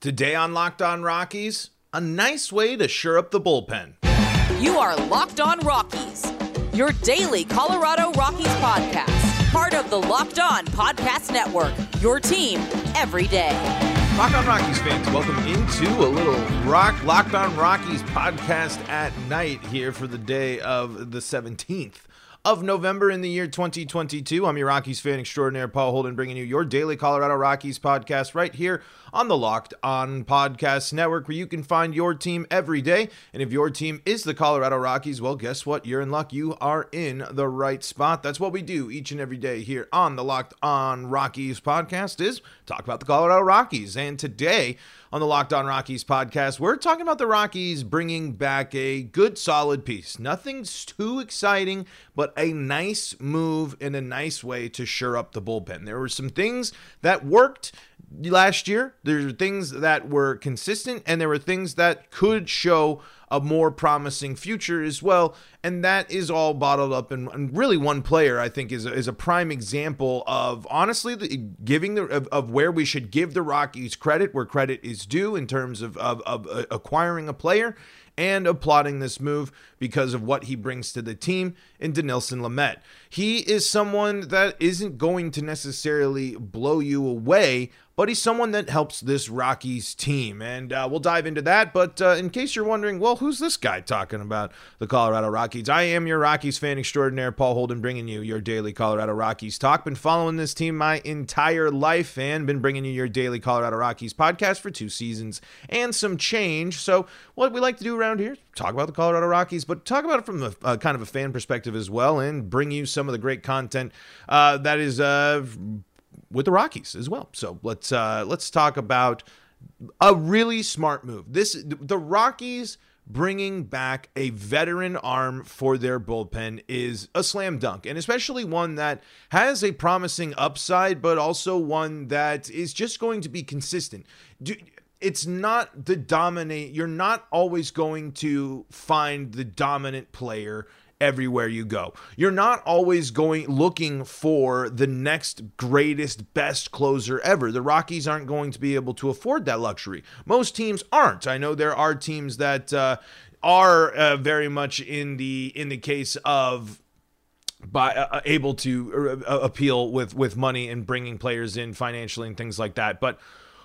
Today on Locked On Rockies, a nice way to shore up the bullpen. You are Locked On Rockies, your daily Colorado Rockies podcast, part of the Locked On Podcast Network, your team every day. Locked On Rockies fans, welcome into a little rock Locked On Rockies podcast at night here for the day of the 17th of November in the year 2022. I'm your Rockies fan extraordinaire, Paul Holden, bringing you your daily Colorado Rockies podcast right here on the Locked On Podcast Network, where you can find your team every day. And if your team is the Colorado Rockies, well, guess what? You're in luck. You are in the right spot. That's what we do each and every day here on the Locked On Rockies podcast is talk about the Colorado Rockies. And today on the Locked On Rockies podcast, we're talking about the Rockies bringing back a good solid piece. Nothing's too exciting, but a nice move in a nice way to shore up the bullpen. There were some things that worked last year. There were things that were consistent, and there were things that could show a more promising future as well. And that is all bottled up in really one player. I think is a, is a prime example of honestly the, giving the of, of, where we should give the Rockies credit where credit is due in terms of of, of uh, acquiring a player and applauding this move because of what he brings to the team in Dinelson Lamet. He is someone that isn't going to necessarily blow you away, but he's someone that helps this Rockies team. And uh, we'll dive into that. But uh, in case you're wondering, well, who's this guy talking about the Colorado Rockies? I am your Rockies fan extraordinaire, Paul Holden, bringing you your daily Colorado Rockies talk. Been following this team my entire life and been bringing you your daily Colorado Rockies podcast for two seasons and some change. So, what we like to do around here, talk about the Colorado Rockies, but talk about it from a, uh, kind of a fan perspective as well and bring you some of the great content uh, that is uh, with the Rockies as well. So let's uh, let's talk about a really smart move. This the Rockies bringing back a veteran arm for their bullpen is a slam dunk, and especially one that has a promising upside, but also one that is just going to be consistent. Do, it's not the dominate. You're not always going to find the dominant player everywhere you go. You're not always going looking for the next greatest best closer ever. The Rockies aren't going to be able to afford that luxury. Most teams aren't. I know there are teams that uh, are uh, very much in the in the case of by uh, uh able to uh, appeal with with money and bringing players in financially and things like that. But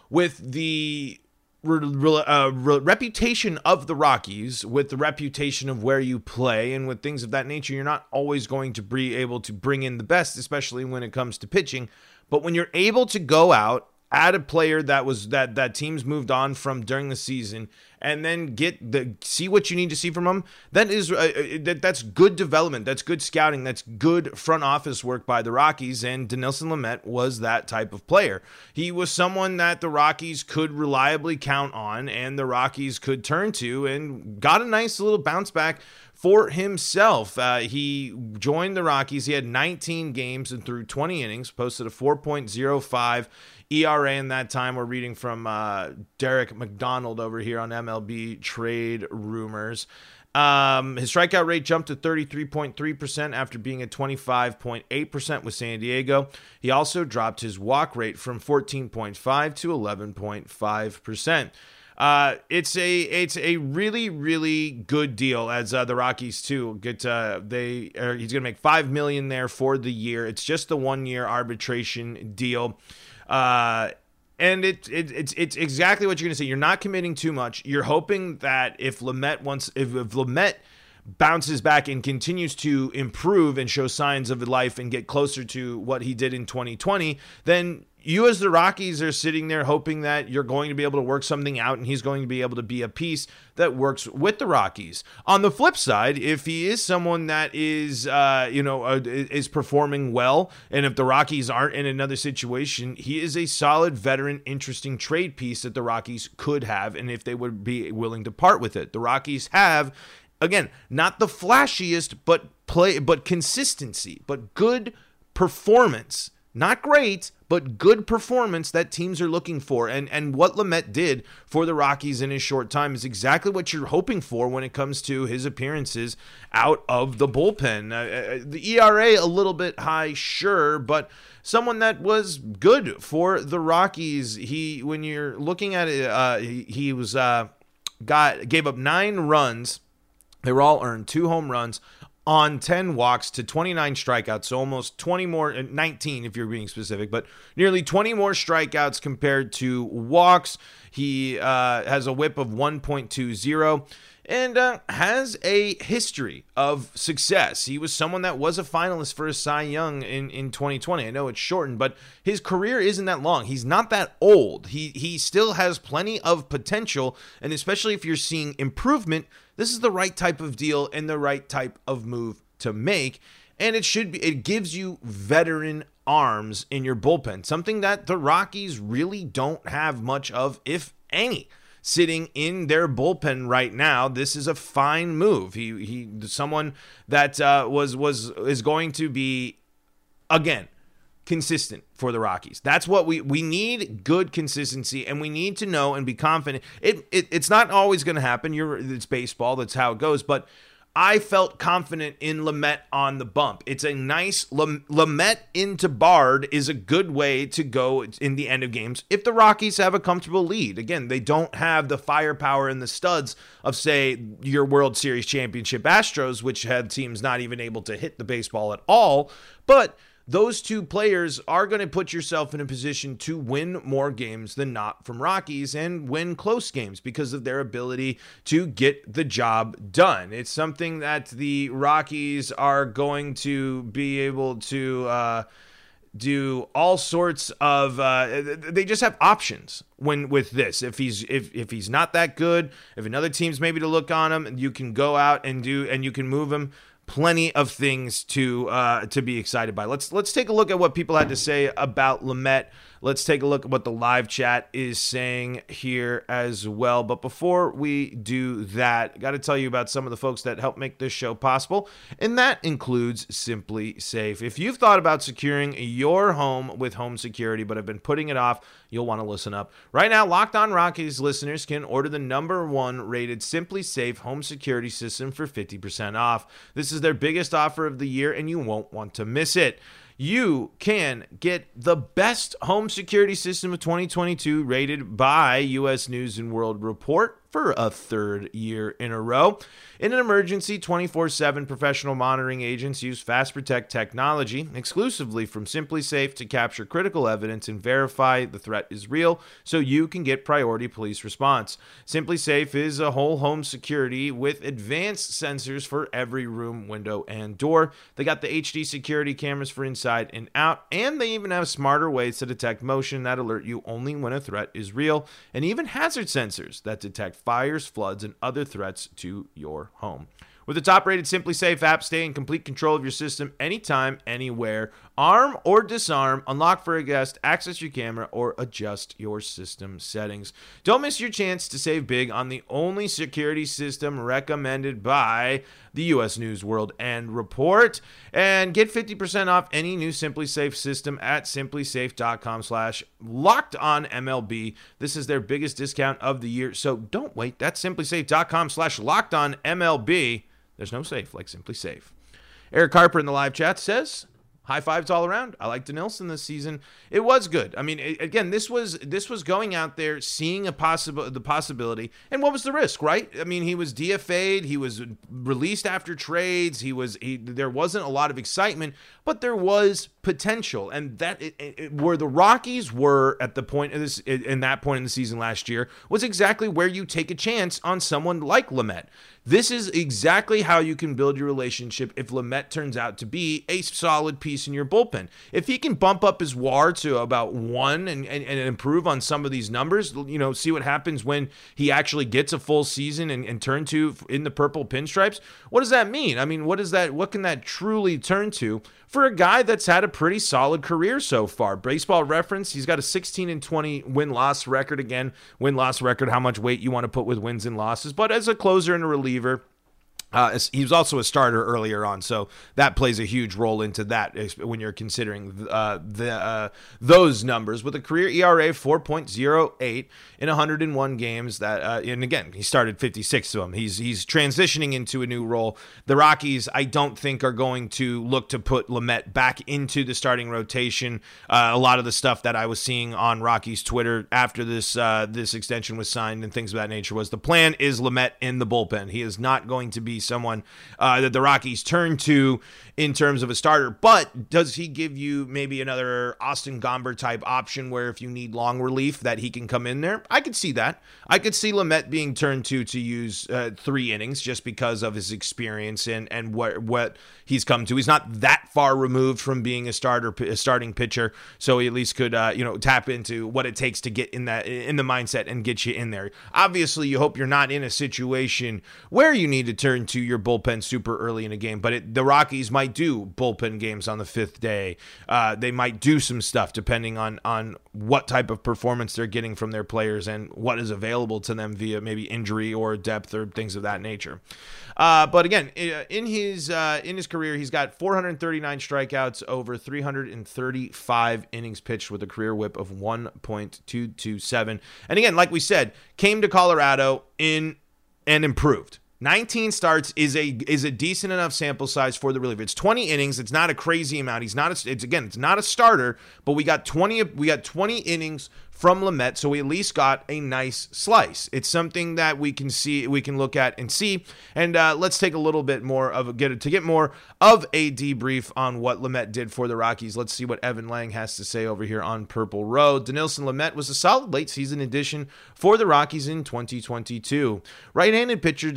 with the uh, re- reputation of the Rockies, with the reputation of where you play, and with things of that nature, you're not always going to be able to bring in the best, especially when it comes to pitching. But when you're able to go out add a player that was that that teams moved on from during the season and then get the see what you need to see from them that is uh, uh, that that's good development. That's good scouting. That's good front office work by the Rockies. And Dinelson Lamet was that type of player. He was someone that the Rockies could reliably count on and the Rockies could turn to and got a nice little bounce back for himself. Uh, he joined the Rockies. He had 19 games and threw 20 innings, posted a 4.05 ERA in that time. We're reading from uh, Derek McDonald over here on MLB Trade Rumors. Um, his strikeout rate jumped to 33.3% after being at 25.8% with San Diego. He also dropped his walk rate from 14.5 to 11.5%. Uh, it's a it's a really really good deal as uh, the Rockies too get they are, he's gonna make five million there for the year. It's just the one year arbitration deal. Uh, and it, it, it's it's exactly what you're going to say. You're not committing too much. You're hoping that if Lamet wants, if, if Lamet bounces back and continues to improve and show signs of life and get closer to what he did in 2020, then you as the Rockies are sitting there hoping that you're going to be able to work something out and he's going to be able to be a piece that works with the Rockies. On the flip side, if he is someone that is, uh, you know, uh, is performing well, and if the Rockies aren't in another situation, he is a solid veteran, interesting trade piece that the Rockies could have, and if they would be willing to part with it. The Rockies have again, not the flashiest, but play, but consistency, but good performance. Not great, but good performance that teams are looking for. And and what Lamet did for the Rockies in his short time is exactly what you're hoping for when it comes to his appearances out of the bullpen. Uh, uh the ERA a little bit high, sure, but someone that was good for the Rockies. He when you're looking at it, uh, he, he was uh, got gave up nine runs. They were all earned, two home runs on 10 walks to 29 strikeouts. So almost 20 more, uh, 19 if you're being specific, but nearly 20 more strikeouts compared to walks. He uh, has a whip of 1.20 and uh, has a history of success. He was someone that was a finalist for a Cy Young in, in 2020. I know it's shortened, but his career isn't that long. He's not that old. He he still has plenty of potential, and especially if you're seeing improvement, this is the right type of deal and the right type of move to make. And it should be it gives you veteran arms in your bullpen, something that the Rockies really don't have much of, if any sitting in their bullpen right now. This is a fine move. He he someone that uh, was was is going to be again consistent for the Rockies. That's what we we need good consistency and we need to know and be confident. It, it it's not always going to happen. You're it's baseball, that's how it goes, but I felt confident in Lamet on the bump. It's a nice Lamet into Bard is a good way to go in the end of games if the Rockies have a comfortable lead. Again, they don't have the firepower and the studs of say your World Series championship Astros, which had teams not even able to hit the baseball at all, but those two players are going to put yourself in a position to win more games than not from Rockies and win close games because of their ability to get the job done. It's something that the Rockies are going to be able to. Uh, do all sorts of uh, they just have options when with this if he's if if he's not that good if another team's maybe to look on him you can go out and do and you can move him plenty of things to uh, to be excited by. Let's let's take a look at what people had to say about Lamet. Let's take a look at what the live chat is saying here as well. But before we do that, got to tell you about some of the folks that help make this show possible, and that includes SimpliSafe. If you've thought about securing your home with home security but have been putting it off, you'll want to listen up. Right now, Locked On Rockies listeners can order the number one rated SimpliSafe home security system for 50% off. This is their biggest offer of the year, and you won't want to miss it you can get the best home security system of 2022 rated by US News and World Report for a third year in a row. In an emergency, 24 7 professional monitoring agents use Fast Protect technology exclusively from SimpliSafe to capture critical evidence and verify the threat is real so you can get priority police response. SimpliSafe is a whole home security with advanced sensors for every room, window, and door. They got the HD security cameras for inside and out, and they even have smarter ways to detect motion that alert you only when a threat is real, and even hazard sensors that detect fires, floods, and other threats to your home. With the top rated SimpliSafe app, stay in complete control of your system anytime, anywhere. Arm or disarm, unlock for a guest, access your camera, or adjust your system settings. Don't miss your chance to save big on the only security system recommended by the U.S. News World and Report. And get 50% off any new SimpliSafe system at simplisafe.com slash locked on MLB. This is their biggest discount of the year, so don't wait. That's simplisafe.com slash locked on MLB. There's no safe like SimpliSafe. Eric Harper in the live chat says, high fives all around. I like Dinelson this season. It was good. I mean, again, this was this was going out there, seeing a possible the possibility, and what was the risk, right? I mean, he was DFA'd, he was released after trades, he was he, there wasn't a lot of excitement, but there was potential, and that it, it, where the Rockies were at the point of this in that point in the season last year was exactly where you take a chance on someone like Lamet. This is exactly how you can build your relationship if Lamet turns out to be a solid piece in your bullpen. If he can bump up his WAR to about one and, and, and improve on some of these numbers, you know, see what happens when he actually gets a full season and, and turn to in the purple pinstripes. What does that mean? I mean, what is that? What can that truly turn to for a guy that's had a pretty solid career so far? Baseball reference, he's got a 16 and 20 win loss record. Again, win loss record, how much weight you want to put with wins and losses. But as a closer and a reliever, believer uh, he was also a starter earlier on, so that plays a huge role into that when you're considering uh, the uh, those numbers. With a career ERA 4.08 in 101 games, that uh, and again he started 56 of them. He's he's transitioning into a new role. The Rockies, I don't think, are going to look to put Lamet back into the starting rotation. Uh, a lot of the stuff that I was seeing on Rockies Twitter after this uh, this extension was signed and things of that nature was the plan is Lamet in the bullpen. He is not going to be someone uh, that the Rockies turn to in terms of a starter. But does he give you maybe another Austin Gomber type option where if you need long relief that he can come in there? I could see that. I could see Lamet being turned to to use uh, three innings just because of his experience and and what what he's come to. He's not that far removed from being a starter, a starting pitcher, so he at least could uh, you know tap into what it takes to get in that in the mindset and get you in there. Obviously, you hope you're not in a situation where you need to turn to your bullpen super early in a game, but it, the Rockies might do bullpen games on the fifth day. Uh, they might do some stuff depending on on what type of performance they're getting from their players and what is available to them via maybe injury or depth or things of that nature. Uh, but again, in his uh, in his career, he's got 439 strikeouts over 335 innings pitched with a career WHIP of 1.227. And again, like we said, came to Colorado in and improved. 19 starts is a is a decent enough sample size for the reliever. It's 20 innings. It's not a crazy amount. He's not a, it's again, it's not a starter, but we got 20 we got 20 innings from Lamet, so we at least got a nice slice. It's something that we can see, we can look at and see. And uh, let's take a little bit more of a get to get more of a debrief on what Lamet did for the Rockies. Let's see what Evan Lang has to say over here on Purple Row. Dinelson Lamet was a solid late season addition for the Rockies in 2022. Right-handed pitcher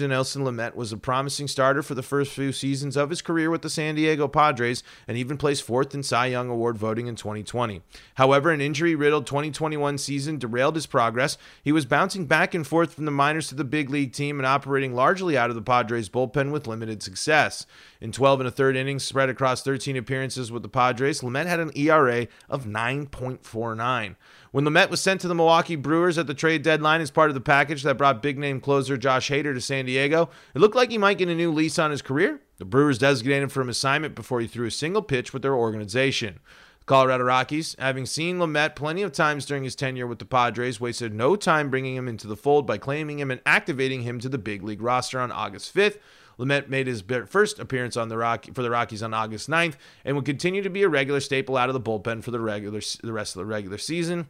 Lamet was a promising starter for the first few seasons of his career with the San Diego Padres, and even placed fourth in Cy Young Award voting in 2020. However, an injury-riddled 2021 season derailed his progress. He was bouncing back and forth from the minors to the big league team and operating largely out of the Padres bullpen with limited success. In 12 and a third innings spread across 13 appearances with the Padres, Lamet had an ERA of 9.49. When Lamet was sent to the Milwaukee Brewers at the trade deadline as part of the package that brought big name closer Josh Hader to San Diego, it looked like he might get a new lease on his career. The Brewers designated him for an assignment before he threw a single pitch with their organization. The Colorado Rockies, having seen Lamet plenty of times during his tenure with the Padres, wasted no time bringing him into the fold by claiming him and activating him to the big league roster on August 5th. Lamet made his first appearance on the Rock for the Rockies on August 9th and will continue to be a regular staple out of the bullpen for the regular the rest of the regular season.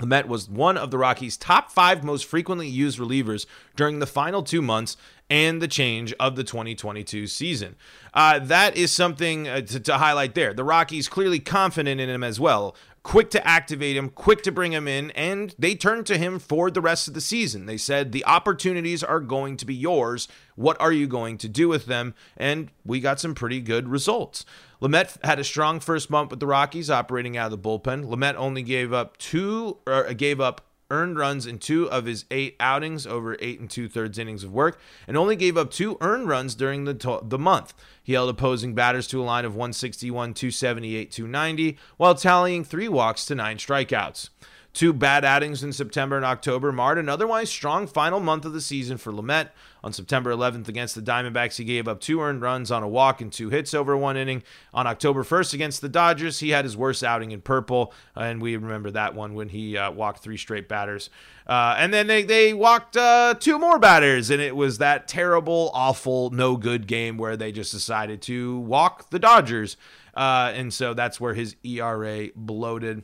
Lamet was one of the Rockies' top five most frequently used relievers during the final two months and the change of the 2022 season. Uh, that is something uh, to, to highlight there. The Rockies clearly confident in him as well quick to activate him, quick to bring him in, and they turned to him for the rest of the season. They said, The opportunities are going to be yours. What are you going to do with them? And we got some pretty good results. Lamet had a strong first month with the Rockies operating out of the bullpen. Lamet only gave up two, or uh, gave up earned runs in two of his eight outings over eight and two thirds innings of work, and only gave up two earned runs during the, to- the month. He held opposing batters to a line of 161, 278, 290, while tallying three walks to nine strikeouts. Two bad outings in September and October marred an otherwise strong final month of the season for Lamet. On September 11th against the Diamondbacks, he gave up two earned runs on a walk and two hits over one inning. On October 1st against the Dodgers, he had his worst outing in purple, and we remember that one when he uh, walked three straight batters. Uh, and then they, they walked uh, two more batters, and it was that terrible, awful, no good game where they just decided to walk the Dodgers. Uh, and so that's where his ERA bloated.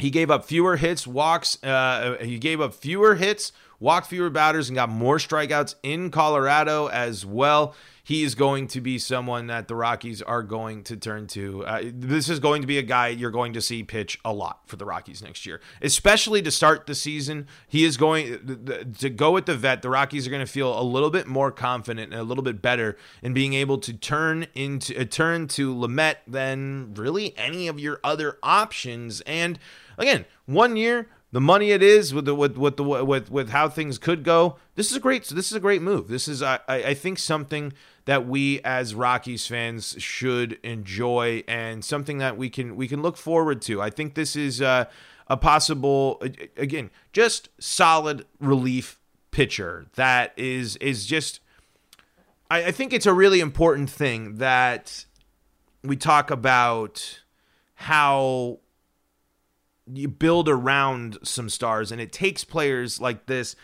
He gave up fewer hits, walks. Uh, he gave up fewer hits, walked fewer batters, and got more strikeouts in Colorado as well he is going to be someone that the Rockies are going to turn to. Uh, this is going to be a guy you're going to see pitch a lot for the Rockies next year, especially to start the season. He is going to go with the vet. The Rockies are going to feel a little bit more confident and a little bit better in being able to turn into uh, turn to Lamet than really any of your other options. And again, one year the money it is with the with with the with with how things could go. This is a great this is a great move. This is I I think something that we as Rockies fans should enjoy and something that we can we can look forward to. I think this is uh, a possible again just solid relief pitcher that is is just I, I think it's a really important thing that we talk about how you build around some stars, and it takes players like this,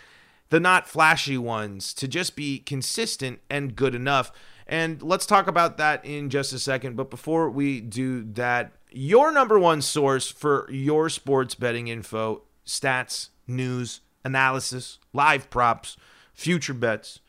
the not flashy ones, to just be consistent and good enough. And let's talk about that in just a second. But before we do that, your number one source for your sports betting info, stats, news, analysis, live props, future bets,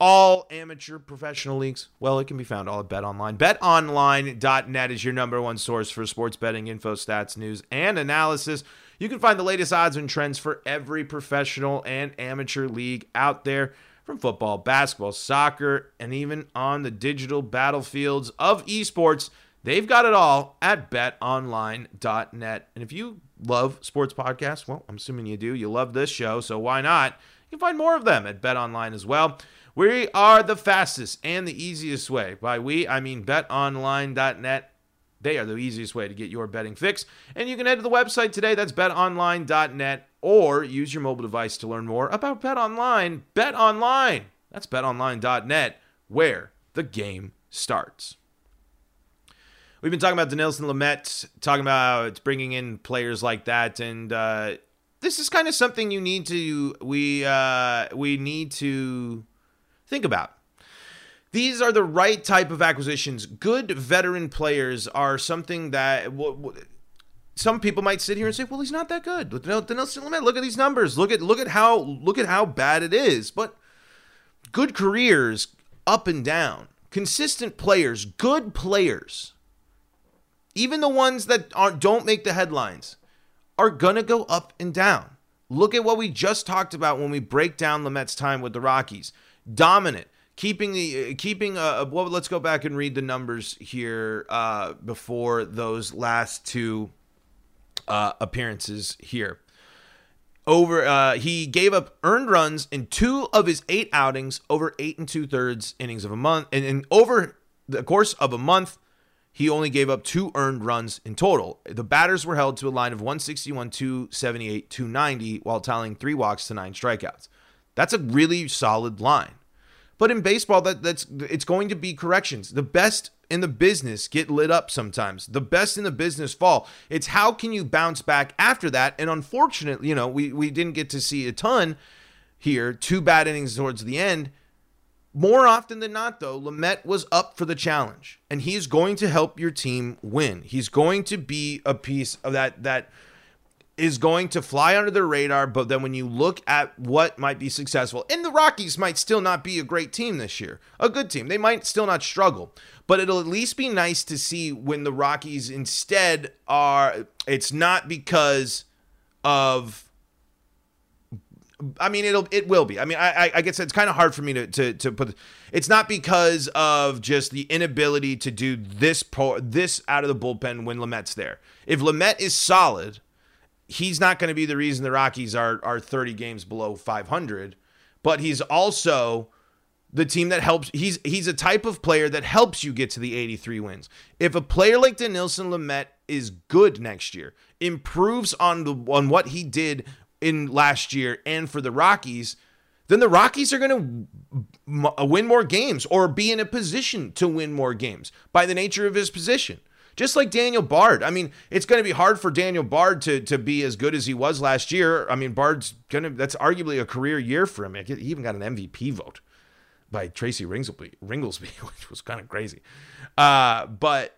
all amateur professional leagues. Well, it can be found all at BetOnline. BetOnline.net is your number one source for sports betting info, stats, news, and analysis. You can find the latest odds and trends for every professional and amateur league out there from football, basketball, soccer, and even on the digital battlefields of esports. They've got it all at betonline.net. And if you love sports podcasts, well, I'm assuming you do. You love this show, so why not? You can find more of them at betonline as well. We are the fastest and the easiest way. By we, I mean betonline.net. They are the easiest way to get your betting fix. And you can head to the website today. That's betonline.net or use your mobile device to learn more about BetOnline. BetOnline. That's betonline.net where the game starts. We've been talking about Dinelson Lamet, talking about bringing in players like that, and uh, this is kind of something you need to we uh, we need to think about. These are the right type of acquisitions. Good veteran players are something that w- w- some people might sit here and say, "Well, he's not that good." Look at these numbers. Look at look at how look at how bad it is. But good careers, up and down, consistent players, good players even the ones that aren't don't make the headlines are gonna go up and down. Look at what we just talked about when we break down Lamet's time with the Rockies. Dominant, keeping the uh, keeping uh well. Let's go back and read the numbers here uh, before those last two uh, appearances here. Over, uh, he gave up earned runs in two of his eight outings over eight and two thirds innings of a month, and, and over the course of a month he only gave up two earned runs in total. The batters were held to a line of 161, 278, 290 while tallying three walks to nine strikeouts. That's a really solid line. But in baseball, that that's it's going to be corrections. The best in the business get lit up sometimes. The best in the business fall. It's how can you bounce back after that? And unfortunately, you know, we we didn't get to see a ton here. Two bad innings towards the end. More often than not, though, Lamet was up for the challenge, and he's going to help your team win. He's going to be a piece of that that is going to fly under the radar. But then when you look at what might be successful, and the Rockies might still not be a great team this year, a good team, they might still not struggle. But it'll at least be nice to see when the Rockies instead are. It's not because of I mean, it'll it will be. I mean, I I guess it's kind of hard for me to to to put. It's not because of just the inability to do this pro, this out of the bullpen when Lamet's there. If Lamet is solid, he's not going to be the reason the Rockies are are 30 games below 500. But he's also the team that helps. He's he's a type of player that helps you get to the 83 wins. If a player like Dinelson Lamet is good next year, improves on the on what he did in last year and for the Rockies, then the Rockies are going to win more games or be in a position to win more games by the nature of his position. Just like Daniel Bard. I mean, it's going to be hard for Daniel Bard to, to be as good as he was last year. I mean, Bard's going to, that's arguably a career year for him. He even got an MVP vote by Tracy Ringolsby, Ringolsby which was kind of crazy. Uh, but,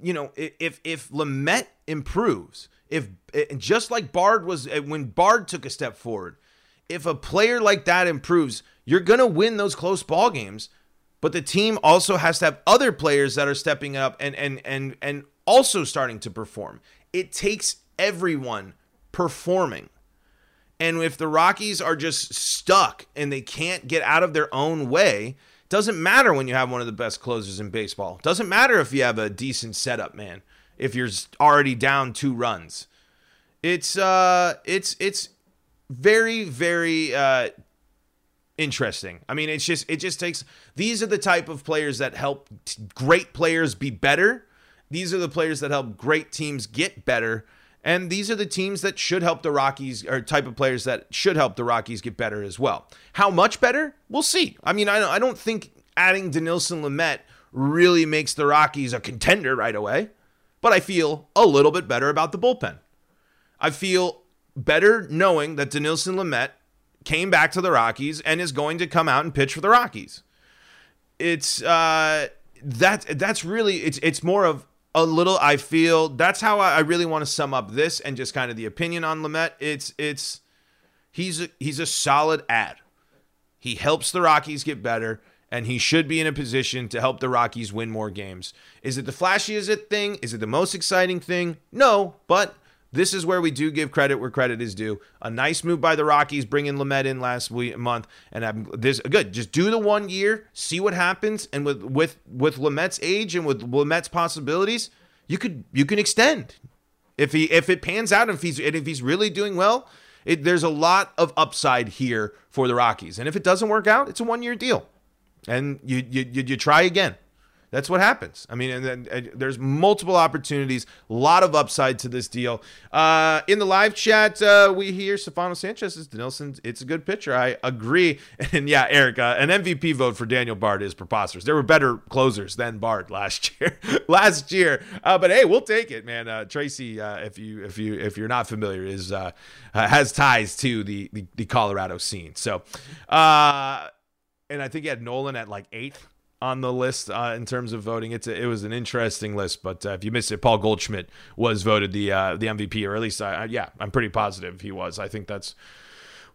you know, if, if Lamet improves, if just like Bard was uh, when Bard took a step forward, if a player like that improves, you're going to win those close ball games. But the team also has to have other players that are stepping up and and and and also starting to perform. It takes everyone performing. And if the Rockies are just stuck and they can't get out of their own way, doesn't matter when you have one of the best closers in baseball. Doesn't matter if you have a decent setup, man if you're already down two runs. It's uh it's it's very very uh interesting. I mean, it's just it just takes these are the type of players that help t- great players be better. These are the players that help great teams get better. And these are the teams that should help the Rockies, or type of players that should help the Rockies get better as well. How much better? We'll see. I mean, I, I don't think adding Dinelson Lamet really makes the Rockies a contender right away, but I feel a little bit better about the bullpen. I feel better knowing that Dinelson Lamet came back to the Rockies and is going to come out and pitch for the Rockies. It's uh, that that's really it's it's more of a little I feel that's how I, I really want to sum up this and just kind of the opinion on Lamet. It's it's he's a, he's a solid ad. He helps the Rockies get better and he should be in a position to help the Rockies win more games. Is it the flashiest thing? Is it the most exciting thing? No, but this is where we do give credit where credit is due. A nice move by the Rockies, bringing Lamet in last week month, and I'm, this good. Just do the one year, see what happens, and with with with Lamet's age and with Lamet's possibilities, you could you can extend if he if it pans out and if he's and if he's really doing well. It, there's a lot of upside here for the Rockies, and if it doesn't work out, it's a one year deal, and you you you, you try again. That's what happens. I mean, and then and there's multiple opportunities, a lot of upside to this deal. Uh, in the live chat, uh, we hear Stefano Sanchez is Dinelson. It's a good pitcher. I agree. And yeah, Eric, uh, an MVP vote for Daniel Bard is preposterous. There were better closers than Bard last year. last year, uh, but hey, we'll take it, man. Uh, Tracy, uh, if you if you if you're not familiar, is has ties to the, the the Colorado scene. So, and I think he had Nolan at like eighth on the list uh, in terms of voting. It's a, it was an interesting list, but uh, if you missed it, Paul Goldschmidt was voted the uh, the MVP, or at least I, I, yeah, I'm pretty positive he was. I think that's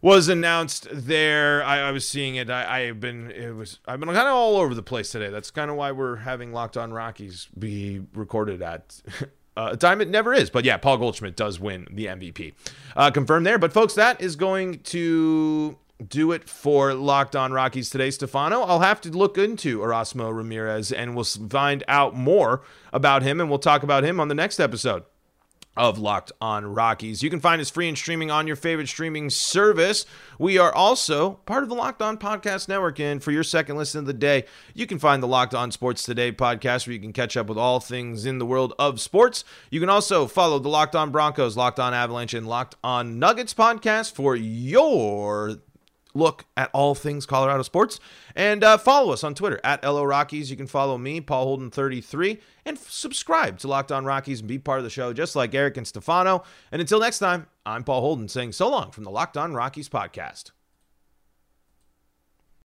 was announced there. I, I was seeing it. I, have been it was I've been kind of all over the place today. That's kind of why we're having Locked On Rockies be recorded at. Uh, a time it never is, but yeah, Paul Goldschmidt does win the MVP. Uh, confirmed there, but folks, that is going to do it for Locked On Rockies today, Stefano. I'll have to look into Erasmo Ramirez and we'll find out more about him and we'll talk about him on the next episode of Locked On Rockies. You can find us free and streaming on your favorite streaming service. We are also part of the Locked On Podcast Network. And for your second listen of the day, you can find the Locked On Sports Today podcast where you can catch up with all things in the world of sports. You can also follow the Locked On Broncos, Locked On Avalanche, and Locked On Nuggets podcast for your look at all things Colorado sports. And uh, follow us on Twitter at LO Rockies. You can follow me, Paul Holden33, and f- subscribe to Locked On Rockies and be part of the show, just like Eric and Stefano. And until next time, I'm Paul Holden saying so long from the Locked On Rockies podcast.